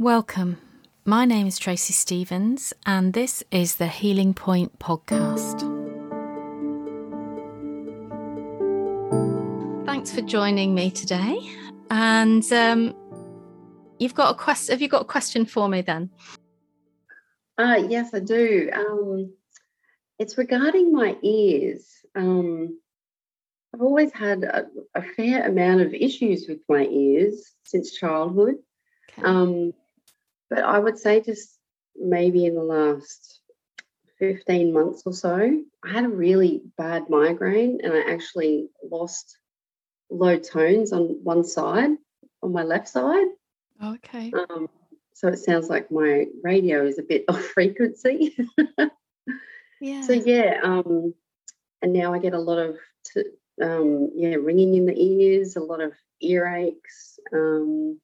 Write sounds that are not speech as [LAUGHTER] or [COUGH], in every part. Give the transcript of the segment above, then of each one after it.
Welcome. My name is Tracey Stevens, and this is the Healing Point podcast. Thanks for joining me today. And um, you've got a question. Have you got a question for me then? Uh, yes, I do. Um, it's regarding my ears. Um, I've always had a, a, fair amount of issues with my ears since childhood. Okay. Um, but I would say just maybe in the last 15 months or so, I had a really bad migraine and I actually lost low tones on one side, on my left side. Okay. Um, so it sounds like my radio is a bit [LAUGHS] off frequency. yeah. So yeah, um, and now I get a lot of t- um, yeah ringing in the ears, a lot of earaches. Um,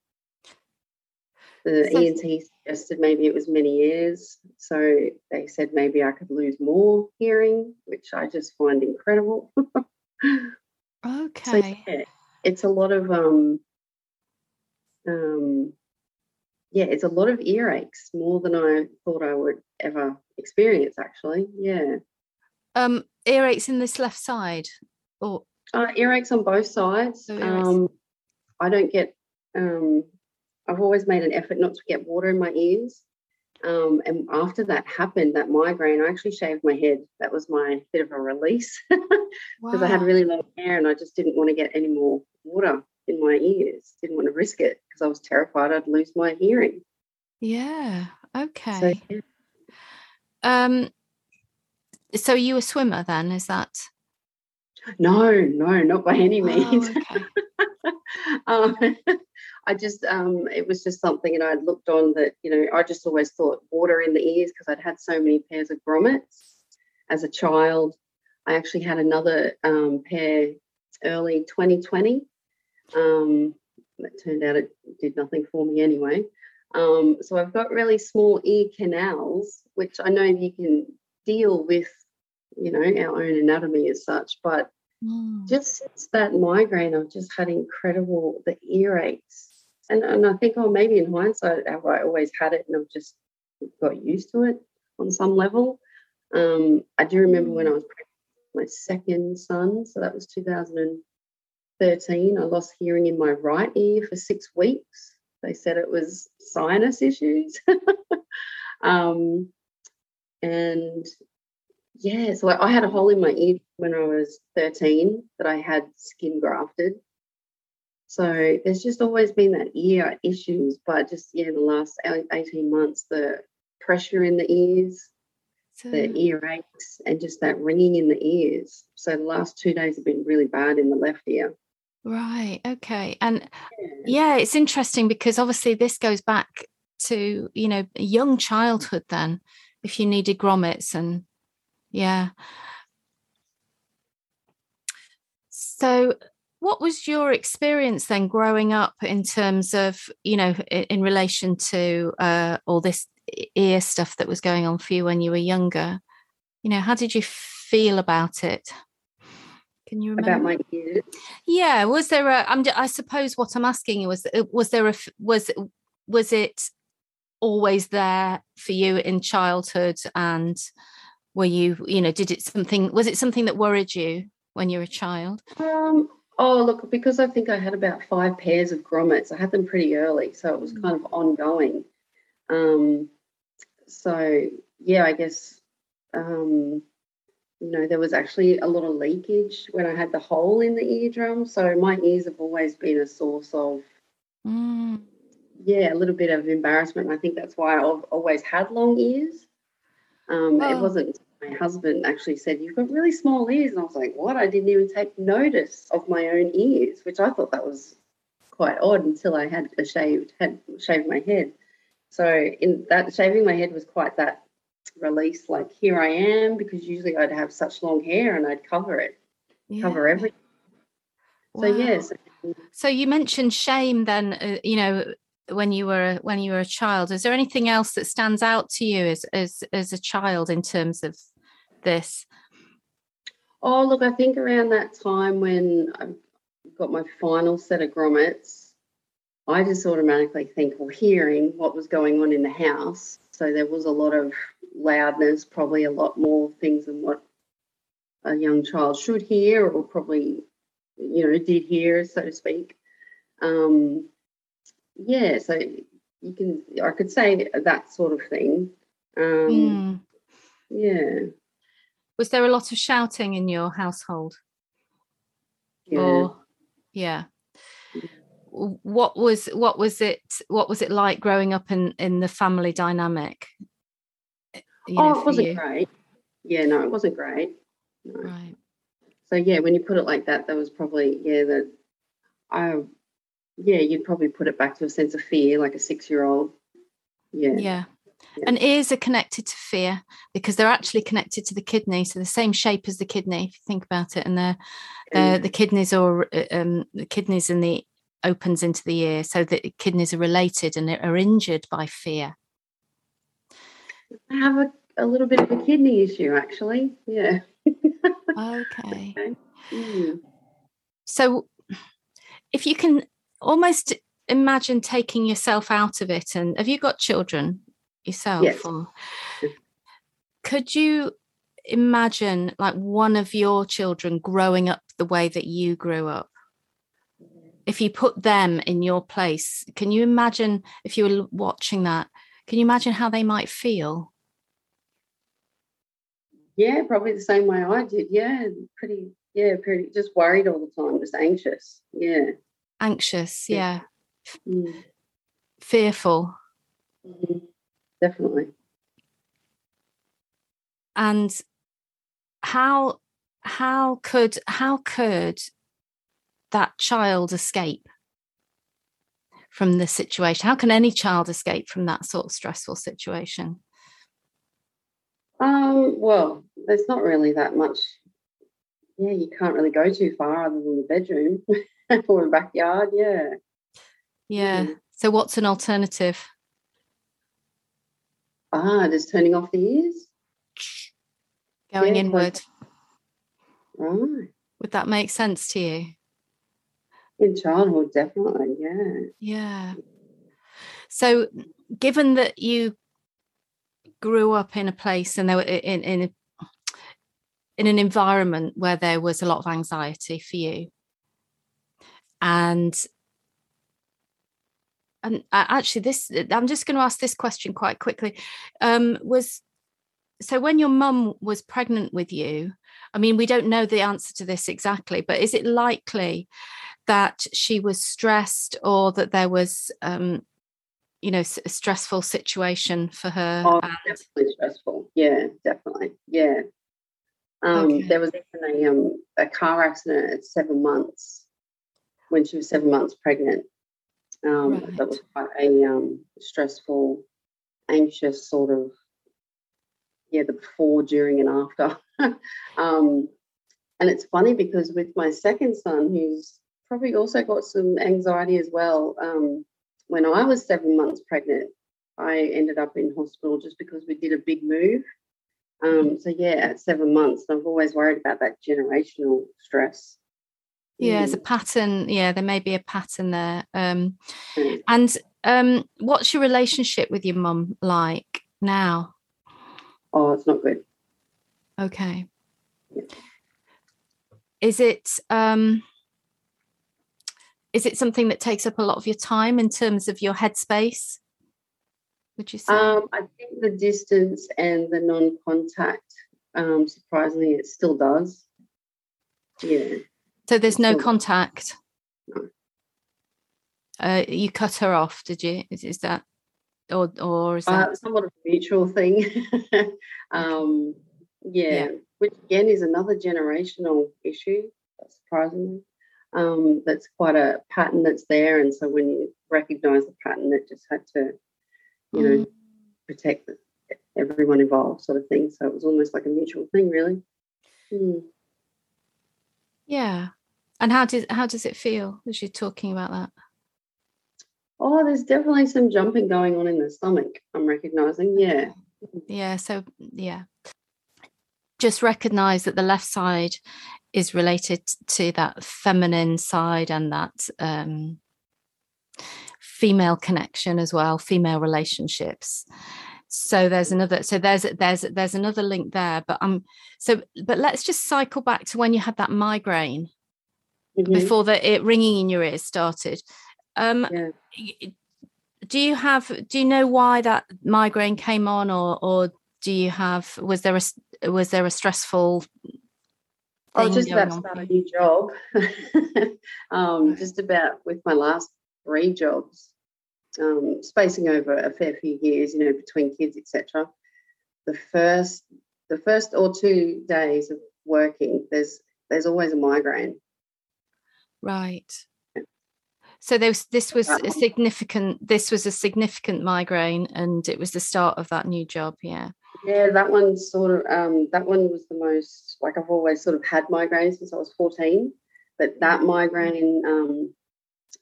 the so, ENT suggested maybe it was Meniere's. So they said maybe I could lose more hearing, which I just find incredible. [LAUGHS] okay. So yeah, it's a lot of um um yeah, it's a lot of earaches, more than I thought I would ever experience actually. Yeah. Um earaches in this left side or uh, earaches on both sides. Oh, um I don't get um I've always made an effort not to get water in my ears. Um, and after that happened, that migraine, I actually shaved my head. That was my bit of a release [LAUGHS] because wow. I had really long hair and I just didn't want to get any more water in my ears. Didn't want to risk it because I was terrified I'd lose my hearing. Yeah. Okay. So, yeah. Um. So you a swimmer then? Is that? No, no, not by any oh, means. Oh, okay. [LAUGHS] um, I just, um, it was just something, and I'd looked on that, you know, I just always thought water in the ears because I'd had so many pairs of grommets as a child. I actually had another um, pair early 2020. Um, it turned out it did nothing for me anyway. Um, so I've got really small ear canals, which I know you can deal with, you know, our own anatomy as such, but Mm. Just since that migraine, I've just had incredible the earaches. And, and I think, oh, maybe in hindsight, have I always had it and I've just got used to it on some level. Um, I do remember when I was my second son, so that was 2013. I lost hearing in my right ear for six weeks. They said it was sinus issues. [LAUGHS] um, and yeah, so I had a hole in my ear when I was 13 that I had skin grafted. So there's just always been that ear issues, but just yeah, the last 18 months, the pressure in the ears, so, the earaches, and just that ringing in the ears. So the last two days have been really bad in the left ear. Right. Okay. And yeah. yeah, it's interesting because obviously this goes back to you know young childhood. Then, if you needed grommets and yeah. So, what was your experience then growing up in terms of, you know, in, in relation to uh, all this ear stuff that was going on for you when you were younger? You know, how did you feel about it? Can you remember? About my ears? Yeah. Was there a? I'm, I suppose what I'm asking you was, uh, was there a? Was was it always there for you in childhood and were you you know did it something was it something that worried you when you were a child um oh look because i think i had about five pairs of grommets i had them pretty early so it was kind of ongoing um so yeah i guess um you know there was actually a lot of leakage when i had the hole in the eardrum so my ears have always been a source of mm. yeah a little bit of embarrassment i think that's why i've always had long ears um, oh. It wasn't my husband actually said, You've got really small ears. And I was like, What? I didn't even take notice of my own ears, which I thought that was quite odd until I had a shaved had shaved my head. So in that shaving my head was quite that release, like here I am, because usually I'd have such long hair and I'd cover it, yeah. cover everything. Wow. So yes. So you mentioned shame then, uh, you know, when you were when you were a child is there anything else that stands out to you as as as a child in terms of this oh look i think around that time when i got my final set of grommets I just automatically think, or hearing what was going on in the house. So there was a lot of loudness, probably a lot more things than what a young child should hear, or probably, you know, did hear, so to speak. Um, yeah, so you can, I could say that sort of thing. Um, mm. Yeah. Was there a lot of shouting in your household? Yeah. Or, yeah. What was what was it what was it like growing up in in the family dynamic? You know, oh, it wasn't you? great. Yeah, no, it wasn't great. No. Right. So yeah, when you put it like that, there was probably yeah that I yeah you'd probably put it back to a sense of fear, like a six year old. Yeah. Yeah. Yeah. And ears are connected to fear because they're actually connected to the kidney, so the same shape as the kidney. If you think about it, and the mm. the kidneys or uh, um, the kidneys and the opens into the ear, so the kidneys are related and are injured by fear. I have a, a little bit of a kidney issue, actually. Yeah. [LAUGHS] okay. Mm. So, if you can almost imagine taking yourself out of it, and have you got children? yourself yes. or? Could you imagine like one of your children growing up the way that you grew up? If you put them in your place can you imagine if you were watching that can you imagine how they might feel? Yeah probably the same way i did. Yeah pretty yeah pretty just worried all the time just anxious. Yeah anxious yeah. Mm. fearful mm-hmm definitely. And how how could how could that child escape from the situation? How can any child escape from that sort of stressful situation? Um, well, there's not really that much. Yeah, you can't really go too far other than the bedroom [LAUGHS] [LAUGHS] or the backyard. Yeah. Yeah. So, what's an alternative? Ah, just turning off the ears? Going yeah, inward. Right. Would that make sense to you? In childhood, definitely, yeah. Yeah. So, given that you grew up in a place and there were in in a, in an environment where there was a lot of anxiety for you, and and actually this i'm just going to ask this question quite quickly. Um, was so when your mum was pregnant with you i mean we don't know the answer to this exactly but is it likely that she was stressed or that there was um, you know a stressful situation for her? Oh, and... definitely stressful. Yeah definitely. Yeah. Um, okay. there was even a, um, a car accident at seven months when she was seven months pregnant um, right. That was quite a um, stressful, anxious sort of, yeah, the before, during, and after. [LAUGHS] um, and it's funny because with my second son, who's probably also got some anxiety as well, um, when I was seven months pregnant, I ended up in hospital just because we did a big move. Um, so yeah, at seven months, I've always worried about that generational stress yeah there's a mm. pattern. Yeah there may be a pattern there. Um mm. and um what's your relationship with your mum like now? Oh it's not good. Okay. Is it um is it something that takes up a lot of your time in terms of your headspace would you say? Um i think the distance and the non-contact um surprisingly it still does. Yeah so there's no contact. Uh, you cut her off, did you? Is, is that, or or is that uh, somewhat of a mutual thing? [LAUGHS] um, yeah, yeah, which again is another generational issue, surprisingly. Um, that's quite a pattern that's there, and so when you recognise the pattern, it just had to, you know, mm. protect everyone involved, sort of thing. So it was almost like a mutual thing, really. Mm. Yeah, and how does how does it feel as you're talking about that? Oh, there's definitely some jumping going on in the stomach. I'm recognizing. Yeah. Yeah. So yeah. Just recognize that the left side is related to that feminine side and that um female connection as well, female relationships. So there's another. So there's there's there's another link there. But um, so but let's just cycle back to when you had that migraine mm-hmm. before the it ringing in your ears started. Um, yeah. do you have? Do you know why that migraine came on, or or do you have? Was there a was there a stressful I was just about a new job. [LAUGHS] um, just about with my last three jobs, um, spacing over a fair few years, you know, between kids, etc. The first, the first or two days of working, there's there's always a migraine. Right. So was, this was a significant. This was a significant migraine, and it was the start of that new job. Yeah. Yeah, that one sort of um, that one was the most like I've always sort of had migraines since I was 14. But that migraine, um,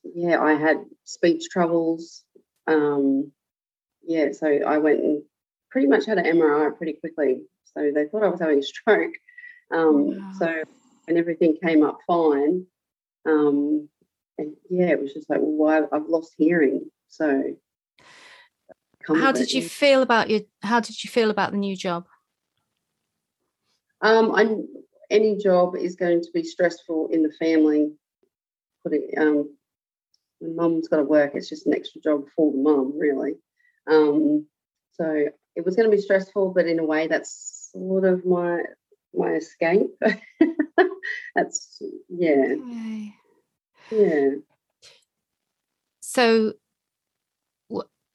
yeah, I had speech troubles. Um, yeah, so I went and pretty much had an MRI pretty quickly. So they thought I was having a stroke. Um, wow. So and everything came up fine. Um, and yeah, it was just like, well, why I've lost hearing. So how did you feel about your how did you feel about the new job? Um I, any job is going to be stressful in the family. Putting um when mum's got to work it's just an extra job for the mum really. Um so it was going to be stressful but in a way that's sort of my my escape. [LAUGHS] That's yeah. Okay. Yeah. So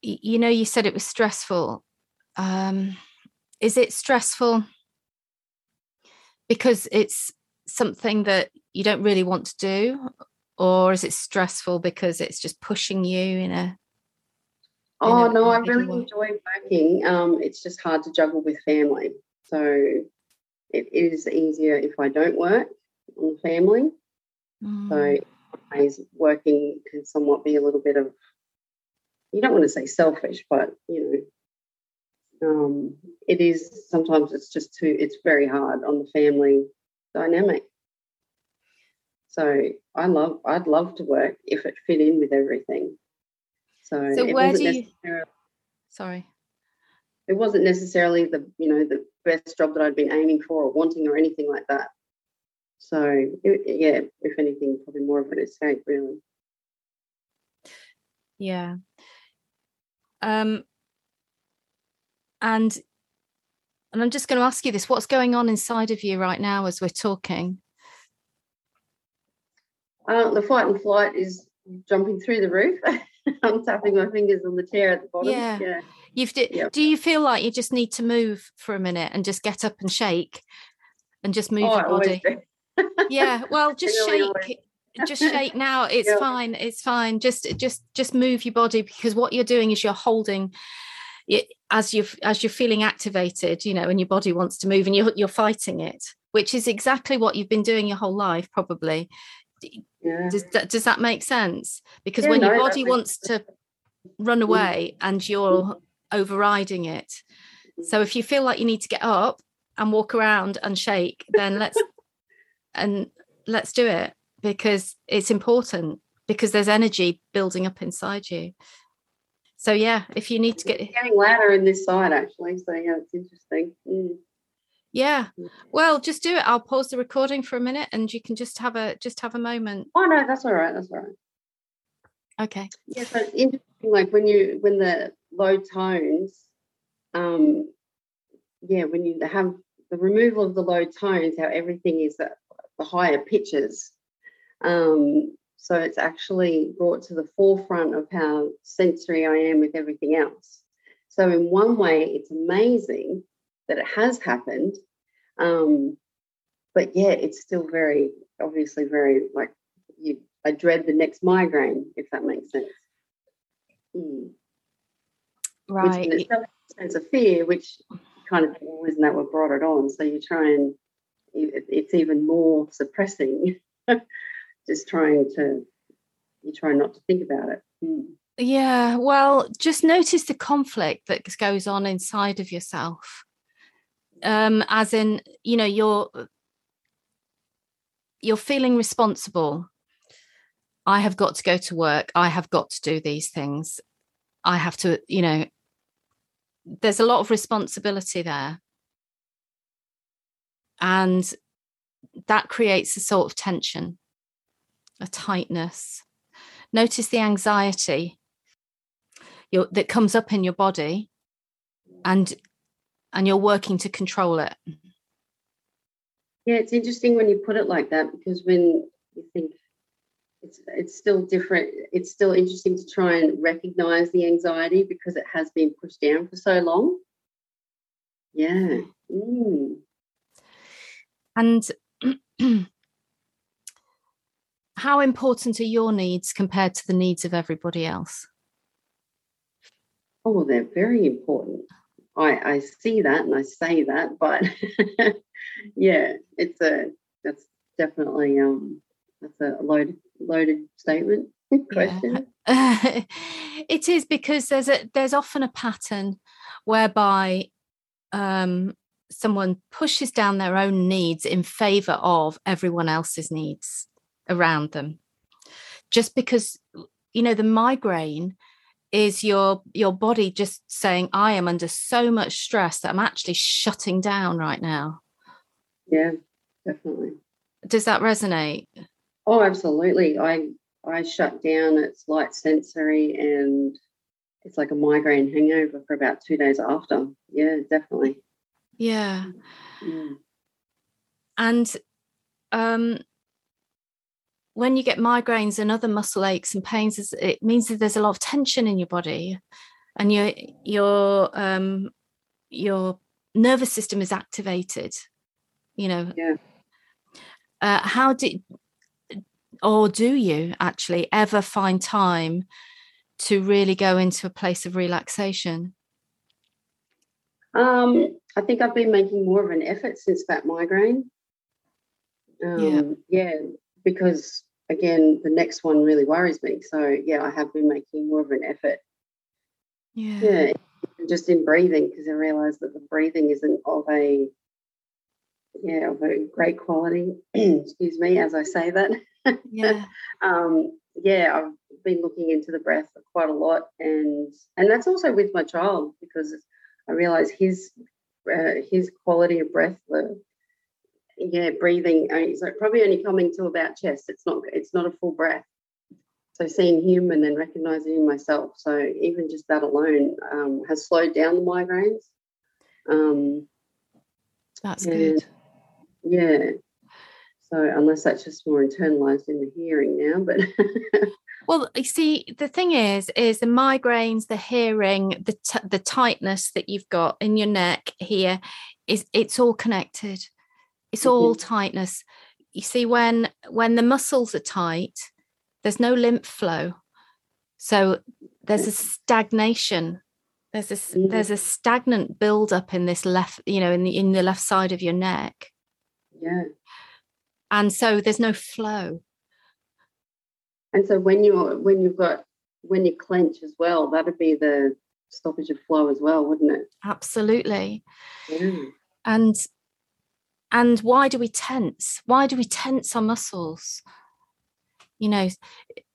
you know you said it was stressful. Um is it stressful because it's something that you don't really want to do or is it stressful because it's just pushing you in a oh no i really enjoy working. Um it's just hard to juggle with family. So it is easier if i don't work on the family mm. so working can somewhat be a little bit of you don't want to say selfish, but you know, um, it is sometimes it's just too it's very hard on the family dynamic. So I love I'd love to work if it fit in with everything. So, so where do you sorry. It wasn't necessarily the you know the best job that I'd been aiming for or wanting or anything like that. So it, yeah, if anything, probably more of an escape really. Yeah. Um, and and I'm just going to ask you this: What's going on inside of you right now as we're talking? Uh, the fight and flight is jumping through the roof. [LAUGHS] I'm tapping my fingers on the chair at the bottom. Yeah. yeah. You've do, yep. do you feel like you just need to move for a minute and just get up and shake and just move oh, your body? Yeah. Well, [LAUGHS] just shake just [LAUGHS] shake now it's yeah. fine it's fine just just just move your body because what you're doing is you're holding it as you're as you're feeling activated you know and your body wants to move and you're you're fighting it which is exactly what you've been doing your whole life probably yeah. does, that, does that make sense because yeah, when no, your body wants to run mm. away and you're mm. overriding it mm. so if you feel like you need to get up and walk around and shake then let's and let's do it because it's important because there's energy building up inside you. So yeah, if you need to get it's getting louder in this side actually, so yeah, it's interesting. Mm. Yeah. Mm. Well, just do it. I'll pause the recording for a minute and you can just have a just have a moment. Oh no, that's all right. That's all right. Okay. Yeah, so interesting like when you when the low tones, um yeah, when you have the removal of the low tones, how everything is the higher pitches um, so it's actually brought to the forefront of how sensory I am with everything else. So, in one way, it's amazing that it has happened. Um, but yeah, it's still very, obviously, very like you, I dread the next migraine, if that makes sense. Hmm. Right. Which in sense of fear, which kind of isn't that what brought it on? So you try and it's even more suppressing [LAUGHS] just trying to you try not to think about it mm. yeah well just notice the conflict that goes on inside of yourself um as in you know you're you're feeling responsible I have got to go to work. I have got to do these things. I have to, you know, there's a lot of responsibility there. And that creates a sort of tension, a tightness. Notice the anxiety that comes up in your body and and you're working to control it. Yeah, it's interesting when you put it like that because when you think it's it's still different, it's still interesting to try and recognize the anxiety because it has been pushed down for so long. Yeah. Mm. And [CLEARS THROAT] how important are your needs compared to the needs of everybody else? Oh, they're very important. I, I see that and I say that, but [LAUGHS] yeah, it's a that's definitely um that's a loaded loaded statement [LAUGHS] question. Yeah. [LAUGHS] it is because there's a there's often a pattern whereby um someone pushes down their own needs in favor of everyone else's needs around them. Just because you know the migraine is your your body just saying i am under so much stress that i'm actually shutting down right now. Yeah definitely. Does that resonate? Oh absolutely. I i shut down it's light sensory and it's like a migraine hangover for about two days after. Yeah definitely yeah. yeah. And um, when you get migraines and other muscle aches and pains, it means that there's a lot of tension in your body, and your your um, your nervous system is activated. You know. Yeah. Uh, how did or do you actually ever find time to really go into a place of relaxation? Um, I think I've been making more of an effort since that migraine. Um, yeah. yeah, because again, the next one really worries me. So yeah, I have been making more of an effort. Yeah. Yeah. Just in breathing, because I realize that the breathing isn't of a yeah, of a great quality. [CLEARS THROAT] Excuse me, as I say that. Yeah. [LAUGHS] um, yeah, I've been looking into the breath quite a lot, and and that's also with my child because I realize his uh, his quality of breath, the yeah, breathing. Uh, so probably only coming to about chest. It's not it's not a full breath. So seeing him and then recognizing myself. So even just that alone um, has slowed down the migraines. Um, That's good. Yeah. So unless that's just more internalized in the hearing now, but [LAUGHS] Well, you see, the thing is, is the migraines, the hearing, the t- the tightness that you've got in your neck here, is it's all connected. It's mm-hmm. all tightness. You see, when when the muscles are tight, there's no lymph flow, so there's a stagnation. There's a mm-hmm. there's a stagnant buildup in this left, you know, in the in the left side of your neck. Yeah. And so there's no flow and so when you're when you've got when you clench as well, that'd be the stoppage of flow as well, wouldn't it? Absolutely. Yeah. And and why do we tense? Why do we tense our muscles? You know,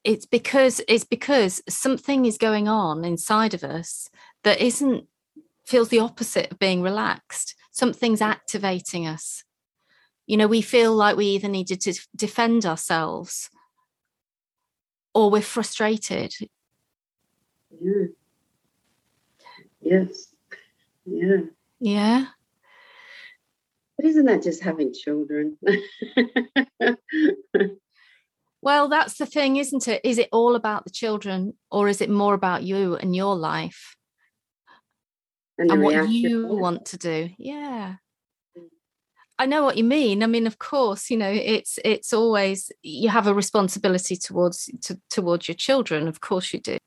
it's because it's because something is going on inside of us that isn't feels the opposite of being relaxed. Something's mm. activating us. You know, we feel like we either needed to defend ourselves or we're frustrated. Yeah. Yes. Yeah. Yeah. But isn't that just having children? [LAUGHS] well, that's the thing, isn't it? Is it all about the children or is it more about you and your life? And, and what you want to do? Yeah. I know what you mean. I mean, of course, you know, it's it's always you have a responsibility towards to, towards your children. Of course, you do.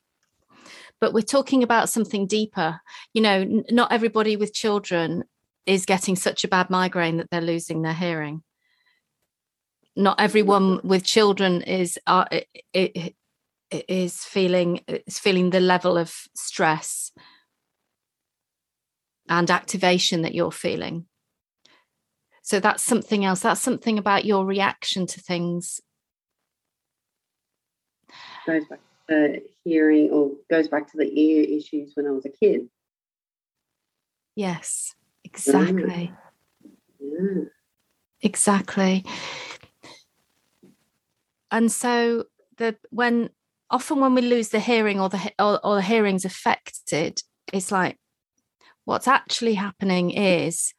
But we're talking about something deeper. You know, n- not everybody with children is getting such a bad migraine that they're losing their hearing. Not everyone with children is uh, it, it is feeling is feeling the level of stress and activation that you're feeling so that's something else that's something about your reaction to things goes back to hearing or goes back to the ear issues when I was a kid. Yes, mm. exactly. Yeah. Exactly. And so the when often when we lose the hearing or the or, or the hearing's affected, it's like what's actually happening is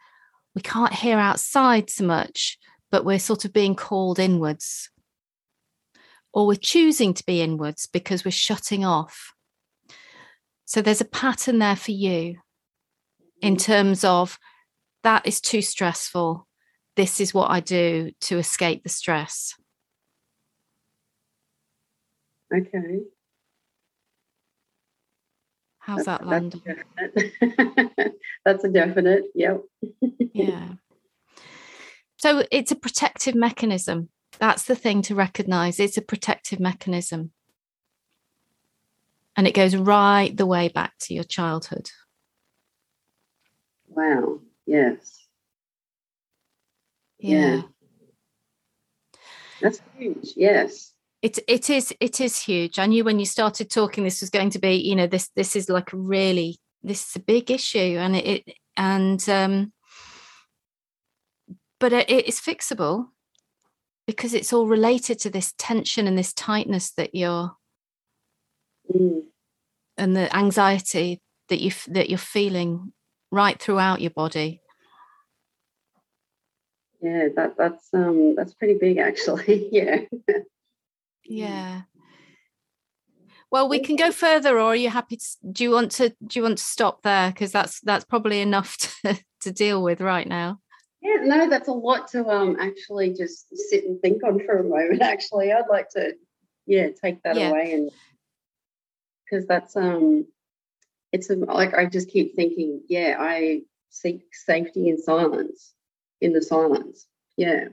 we can't hear outside so much, but we're sort of being called inwards. Or we're choosing to be inwards because we're shutting off. So there's a pattern there for you in terms of that is too stressful. This is what I do to escape the stress. Okay. How's that That's land? a definite. [LAUGHS] That's a definite. Yep. [LAUGHS] Yeah. So it's a protective mechanism. That's the thing to recognize. It's a protective mechanism. And it goes right the way back to your childhood. Wow. Yes. Yeah. Yeah. That's huge. Yes. It it is it is huge. I knew when you started talking this was going to be, you know, this this is like a really this is a big issue and it, it and um but it, it is fixable because it's all related to this tension and this tightness that you're Mm. and the anxiety that you that you're feeling right throughout your body. Yeah. That that's um that's pretty big actually. [LAUGHS] yeah. Yeah. Well, we can go further, or are you happy to? Do you want to? Do you want to stop there? Because that's that's probably enough [LAUGHS] to, to deal with right now. Yeah, no, that's a lot to um actually just sit and think on for a moment. [LAUGHS] Actually, I'd like to, yeah, take that Yeah. away and because that's um, it's a, like I just keep thinking, yeah, I seek safety in silence, in the silence. Yeah,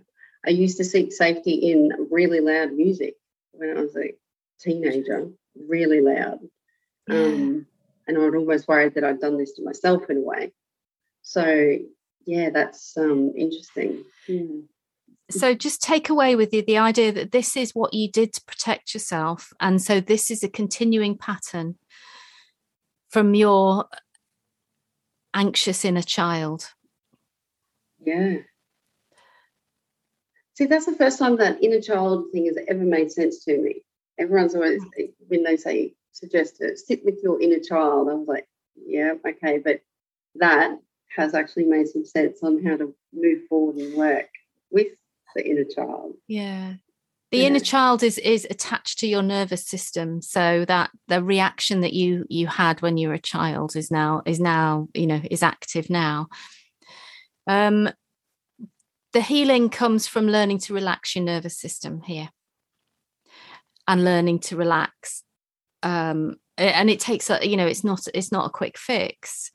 I used to seek safety in really loud music when I was a teenager, really loud, Yeah. um, and I'd almost worried that I'd done this to myself in a way. So yeah, that's um interesting. Hmm. So just take away with you the idea that this is what you did to protect yourself, and so this is a continuing pattern from your anxious inner child. Yeah. See, that's the first time that inner child thing has ever made sense to me. Everyone's always when they say suggest to sit with your inner child, I was like, yeah, okay, but that has actually made some sense on how to move forward and work with the inner child. Yeah. The inner child is is attached to your nervous system, so that the reaction that you you had when you were a child is now is now you know is active now. Um, the healing comes from learning to relax your nervous system here, and learning to relax. Um, and it takes a you know it's not it's not a quick fix.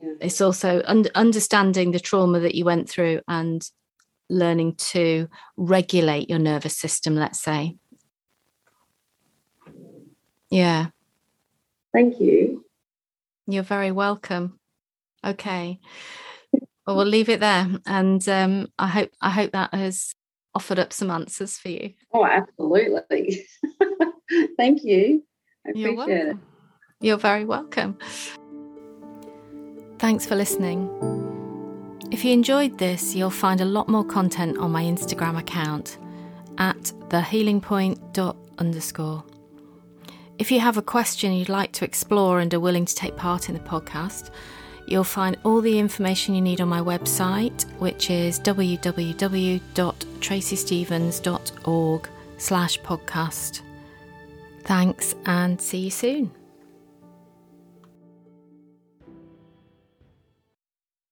Yeah. It's also un- understanding the trauma that you went through and learning to regulate your nervous system, let's say. Yeah, Thank you. you're very welcome. Okay. Well, we'll leave it there. And um, I hope I hope that has offered up some answers for you. Oh, absolutely. [LAUGHS] Thank you. I You're appreciate it. welcome. You're very welcome. Thanks for listening. If you enjoyed this, you'll find a lot more content on my Instagram account at thehealingpoint underscore. If you have a question you'd like to explore and are willing to take part in the podcast, you'll find all the information you need on my website, which is www.traceystevens.org slash podcast. Thanks and see you soon.